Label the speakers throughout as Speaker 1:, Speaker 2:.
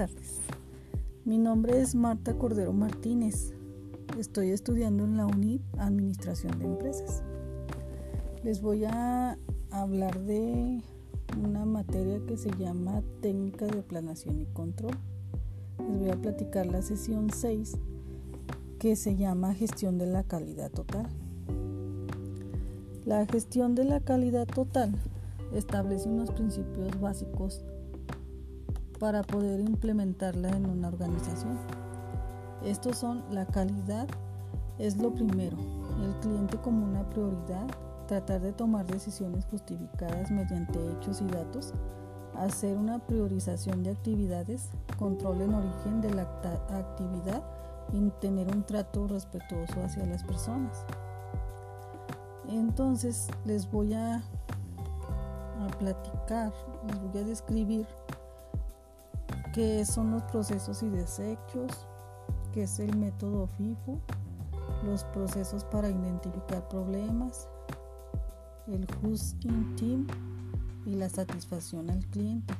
Speaker 1: tardes. Mi nombre es Marta Cordero Martínez. Estoy estudiando en la UNIP Administración de Empresas. Les voy a hablar de una materia que se llama Técnica de Planación y Control. Les voy a platicar la sesión 6 que se llama Gestión de la Calidad Total. La gestión de la calidad total establece unos principios básicos para poder implementarla en una organización. Estos son la calidad, es lo primero, el cliente como una prioridad, tratar de tomar decisiones justificadas mediante hechos y datos, hacer una priorización de actividades, control en origen de la actividad y tener un trato respetuoso hacia las personas. Entonces les voy a, a platicar, les voy a describir qué son los procesos y desechos, qué es el método FIFO, los procesos para identificar problemas, el in Team y la satisfacción al cliente.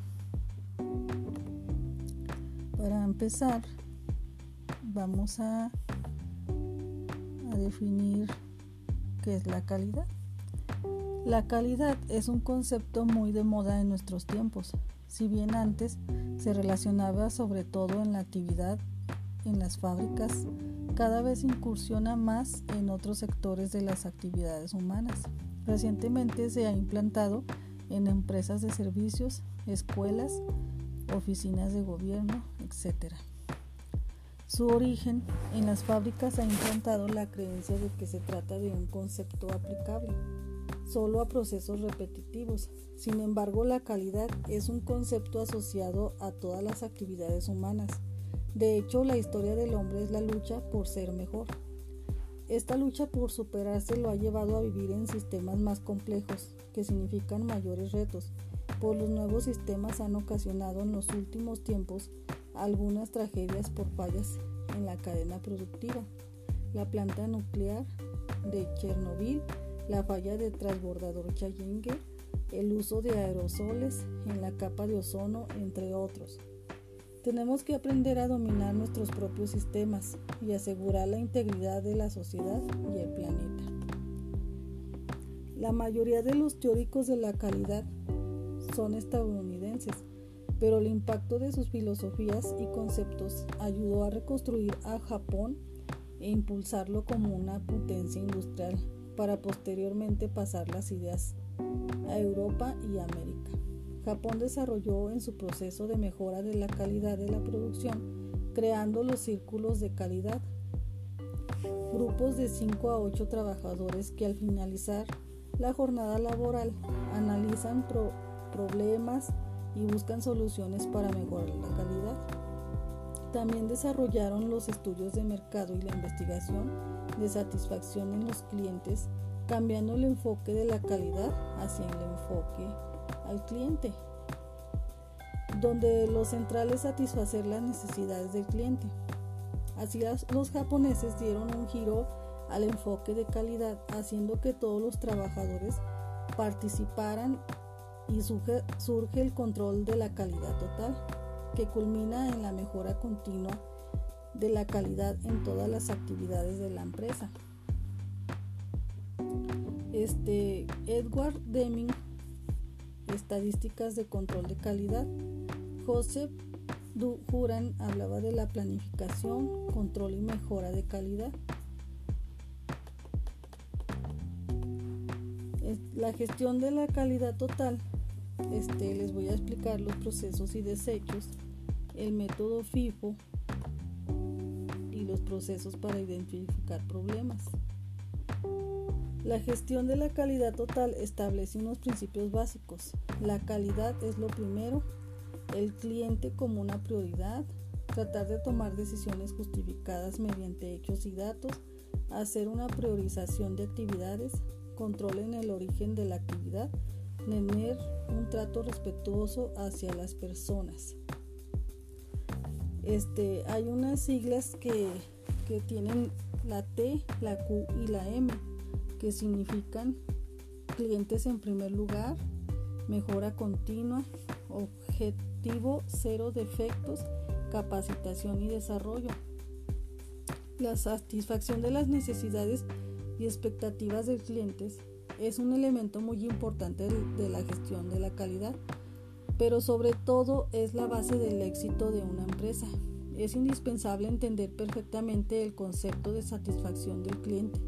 Speaker 1: Para empezar, vamos a definir qué es la calidad. La calidad es un concepto muy de moda en nuestros tiempos, si bien antes se relacionaba sobre todo en la actividad en las fábricas, cada vez incursiona más en otros sectores de las actividades humanas. Recientemente se ha implantado en empresas de servicios, escuelas, oficinas de gobierno, etc. Su origen en las fábricas ha implantado la creencia de que se trata de un concepto aplicable solo a procesos repetitivos. Sin embargo, la calidad es un concepto asociado a todas las actividades humanas. De hecho, la historia del hombre es la lucha por ser mejor. Esta lucha por superarse lo ha llevado a vivir en sistemas más complejos, que significan mayores retos, pues los nuevos sistemas han ocasionado en los últimos tiempos algunas tragedias por fallas en la cadena productiva. La planta nuclear de Chernobyl la falla de transbordador Chayingue, el uso de aerosoles en la capa de ozono, entre otros. Tenemos que aprender a dominar nuestros propios sistemas y asegurar la integridad de la sociedad y el planeta. La mayoría de los teóricos de la calidad son estadounidenses, pero el impacto de sus filosofías y conceptos ayudó a reconstruir a Japón e impulsarlo como una potencia industrial para posteriormente pasar las ideas a Europa y América. Japón desarrolló en su proceso de mejora de la calidad de la producción, creando los círculos de calidad, grupos de 5 a 8 trabajadores que al finalizar la jornada laboral analizan problemas y buscan soluciones para mejorar la calidad. También desarrollaron los estudios de mercado y la investigación de satisfacción en los clientes, cambiando el enfoque de la calidad hacia el enfoque al cliente, donde lo central es satisfacer las necesidades del cliente. Así los japoneses dieron un giro al enfoque de calidad, haciendo que todos los trabajadores participaran y surge, surge el control de la calidad total que culmina en la mejora continua de la calidad en todas las actividades de la empresa. Este Edward Deming, estadísticas de control de calidad. Joseph Duran hablaba de la planificación, control y mejora de calidad. La gestión de la calidad total este, les voy a explicar los procesos y desechos, el método FIFO los procesos para identificar problemas. La gestión de la calidad total establece unos principios básicos. La calidad es lo primero, el cliente como una prioridad, tratar de tomar decisiones justificadas mediante hechos y datos, hacer una priorización de actividades, control en el origen de la actividad, tener un trato respetuoso hacia las personas. Este, hay unas siglas que, que tienen la T, la Q y la M, que significan clientes en primer lugar, mejora continua, objetivo cero defectos capacitación y desarrollo. La satisfacción de las necesidades y expectativas del cliente es un elemento muy importante de la gestión de la calidad, pero sobre todo es la base del éxito de una empresa. Es indispensable entender perfectamente el concepto de satisfacción del cliente,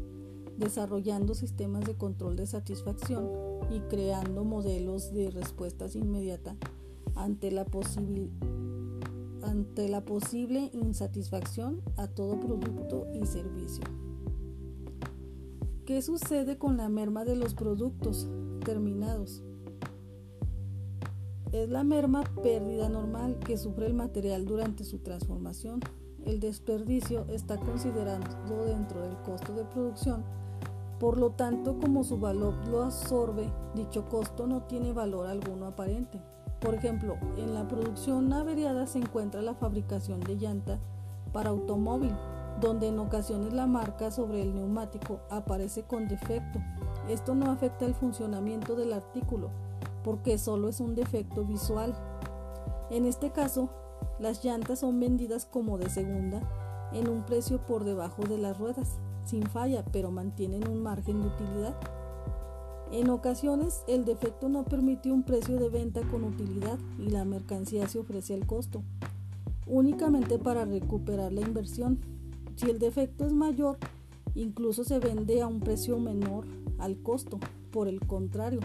Speaker 1: desarrollando sistemas de control de satisfacción y creando modelos de respuestas inmediatas ante la ante la posible insatisfacción a todo producto y servicio. ¿Qué sucede con la merma de los productos terminados? Es la merma pérdida normal que sufre el material durante su transformación. El desperdicio está considerado dentro del costo de producción, por lo tanto como su valor lo absorbe, dicho costo no tiene valor alguno aparente. Por ejemplo, en la producción averiada se encuentra la fabricación de llanta para automóvil, donde en ocasiones la marca sobre el neumático aparece con defecto. Esto no afecta el funcionamiento del artículo, porque solo es un defecto visual. En este caso, las llantas son vendidas como de segunda en un precio por debajo de las ruedas, sin falla, pero mantienen un margen de utilidad. En ocasiones el defecto no permite un precio de venta con utilidad y la mercancía se ofrece al costo, únicamente para recuperar la inversión. Si el defecto es mayor, incluso se vende a un precio menor al costo. Por el contrario,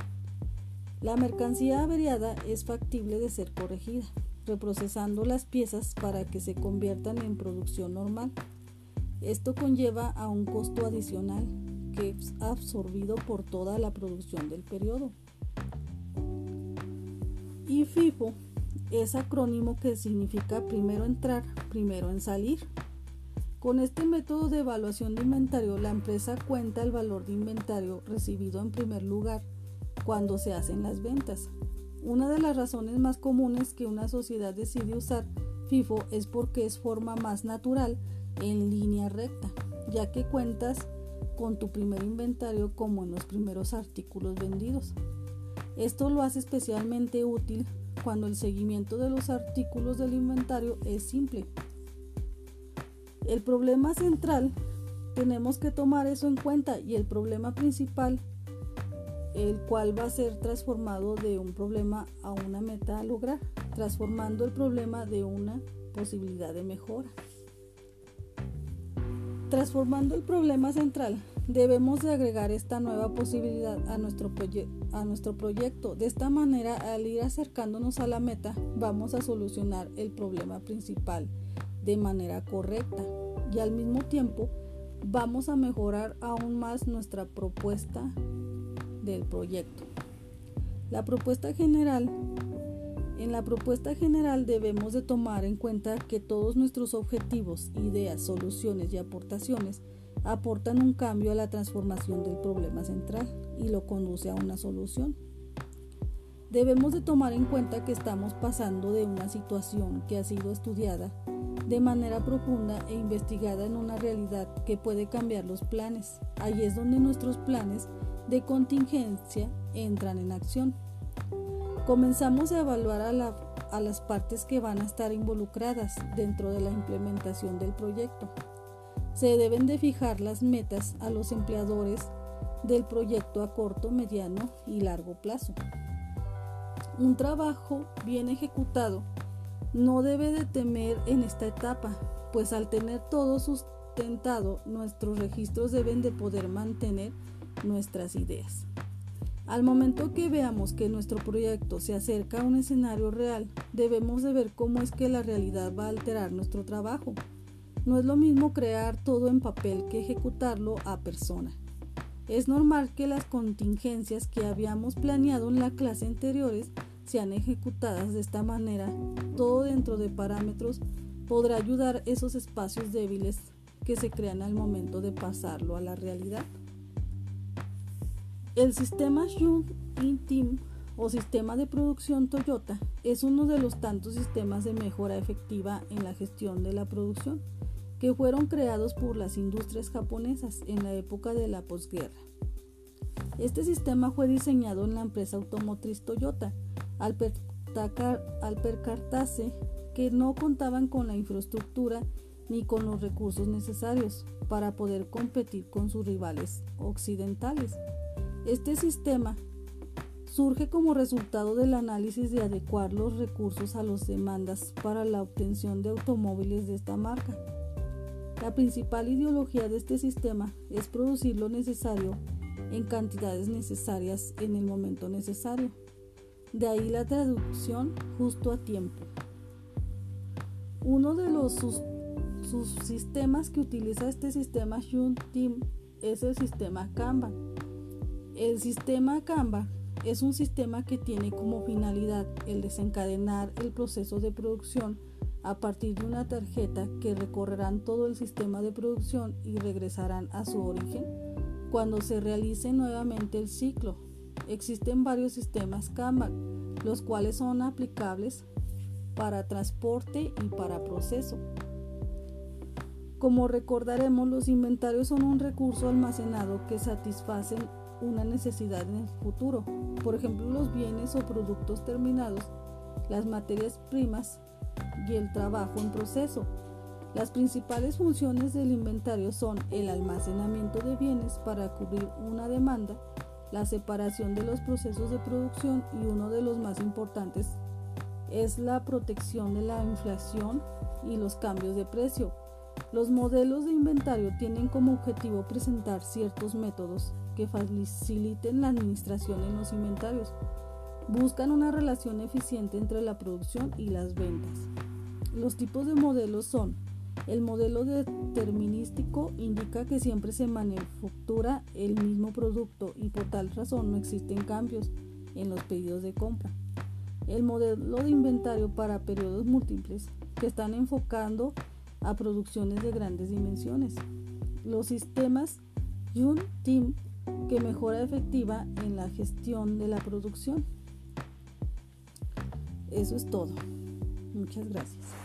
Speaker 1: la mercancía averiada es factible de ser corregida, reprocesando las piezas para que se conviertan en producción normal. Esto conlleva a un costo adicional que es absorbido por toda la producción del periodo. Y FIFO es acrónimo que significa primero entrar, primero en salir. Con este método de evaluación de inventario, la empresa cuenta el valor de inventario recibido en primer lugar cuando se hacen las ventas. Una de las razones más comunes que una sociedad decide usar FIFO es porque es forma más natural en línea recta, ya que cuentas con tu primer inventario como en los primeros artículos vendidos. Esto lo hace especialmente útil cuando el seguimiento de los artículos del inventario es simple. El problema central tenemos que tomar eso en cuenta y el problema principal, el cual va a ser transformado de un problema a una meta a lograr, transformando el problema de una posibilidad de mejora. Transformando el problema central, debemos de agregar esta nueva posibilidad a nuestro, a nuestro proyecto. De esta manera, al ir acercándonos a la meta, vamos a solucionar el problema principal de manera correcta y al mismo tiempo vamos a mejorar aún más nuestra propuesta del proyecto. La propuesta general en la propuesta general debemos de tomar en cuenta que todos nuestros objetivos, ideas, soluciones y aportaciones aportan un cambio a la transformación del problema central y lo conduce a una solución. Debemos de tomar en cuenta que estamos pasando de una situación que ha sido estudiada de manera profunda e investigada en una realidad que puede cambiar los planes. Ahí es donde nuestros planes de contingencia entran en acción. Comenzamos a evaluar a, las partes que van a estar involucradas dentro de la implementación del proyecto. Se deben de fijar las metas a los empleadores del proyecto a corto, mediano y largo plazo. Un trabajo bien ejecutado no debe de temer en esta etapa, pues al tener todo sustentado, nuestros registros deben de poder mantener nuestras ideas. Al momento que veamos que nuestro proyecto se acerca a un escenario real, debemos de ver cómo es que la realidad va a alterar nuestro trabajo. No es lo mismo crear todo en papel que ejecutarlo a persona. Es normal que las contingencias que habíamos planeado en la clase anteriores sean ejecutadas de esta manera. Todo dentro de parámetros podrá ayudar esos espacios débiles que se crean al momento de pasarlo a la realidad. El sistema in Team o sistema de producción Toyota es uno de los tantos sistemas de mejora efectiva en la gestión de la producción que fueron creados por las industrias japonesas en la época de la posguerra. Este sistema fue diseñado en la empresa automotriz Toyota al, al percatarse que no contaban con la infraestructura ni con los recursos necesarios para poder competir con sus rivales occidentales. Este sistema surge como resultado del análisis de adecuar los recursos a las demandas para la obtención de automóviles de esta marca. La principal ideología de este sistema es producir lo necesario en cantidades necesarias en el momento necesario. De ahí la traducción justo a tiempo. Uno de los subsistemas que utiliza este sistema Team es el sistema Kanban. El sistema Kanban es un sistema que tiene como finalidad el desencadenar el proceso de producción a partir de una tarjeta que recorrerán todo el sistema de producción y regresarán a su origen cuando se realice nuevamente el ciclo. Existen varios sistemas Kanban, los cuales son aplicables para transporte y para proceso. Como recordaremos, los inventarios son un recurso almacenado que satisfacen una necesidad en el futuro. Por ejemplo, los bienes o productos terminados, las materias primas y el trabajo en proceso. Las principales funciones del inventario son el almacenamiento de bienes para cubrir una demanda, la separación de los procesos de producción y uno de los más importantes es la protección de la inflación y los cambios de precio. Los modelos de inventario tienen como objetivo presentar ciertos métodos que faciliten la administración en los inventarios. Buscan una relación eficiente entre la producción y las ventas. Los tipos de modelos son el modelo determinístico indica que siempre se manufactura el mismo producto y por tal razón no existen cambios en los pedidos de compra. El modelo de inventario para periodos múltiples que están enfocando a producciones de grandes dimensiones. Los sistemas Yun Team que mejora efectiva en la gestión de la producción. Eso es todo. Muchas gracias.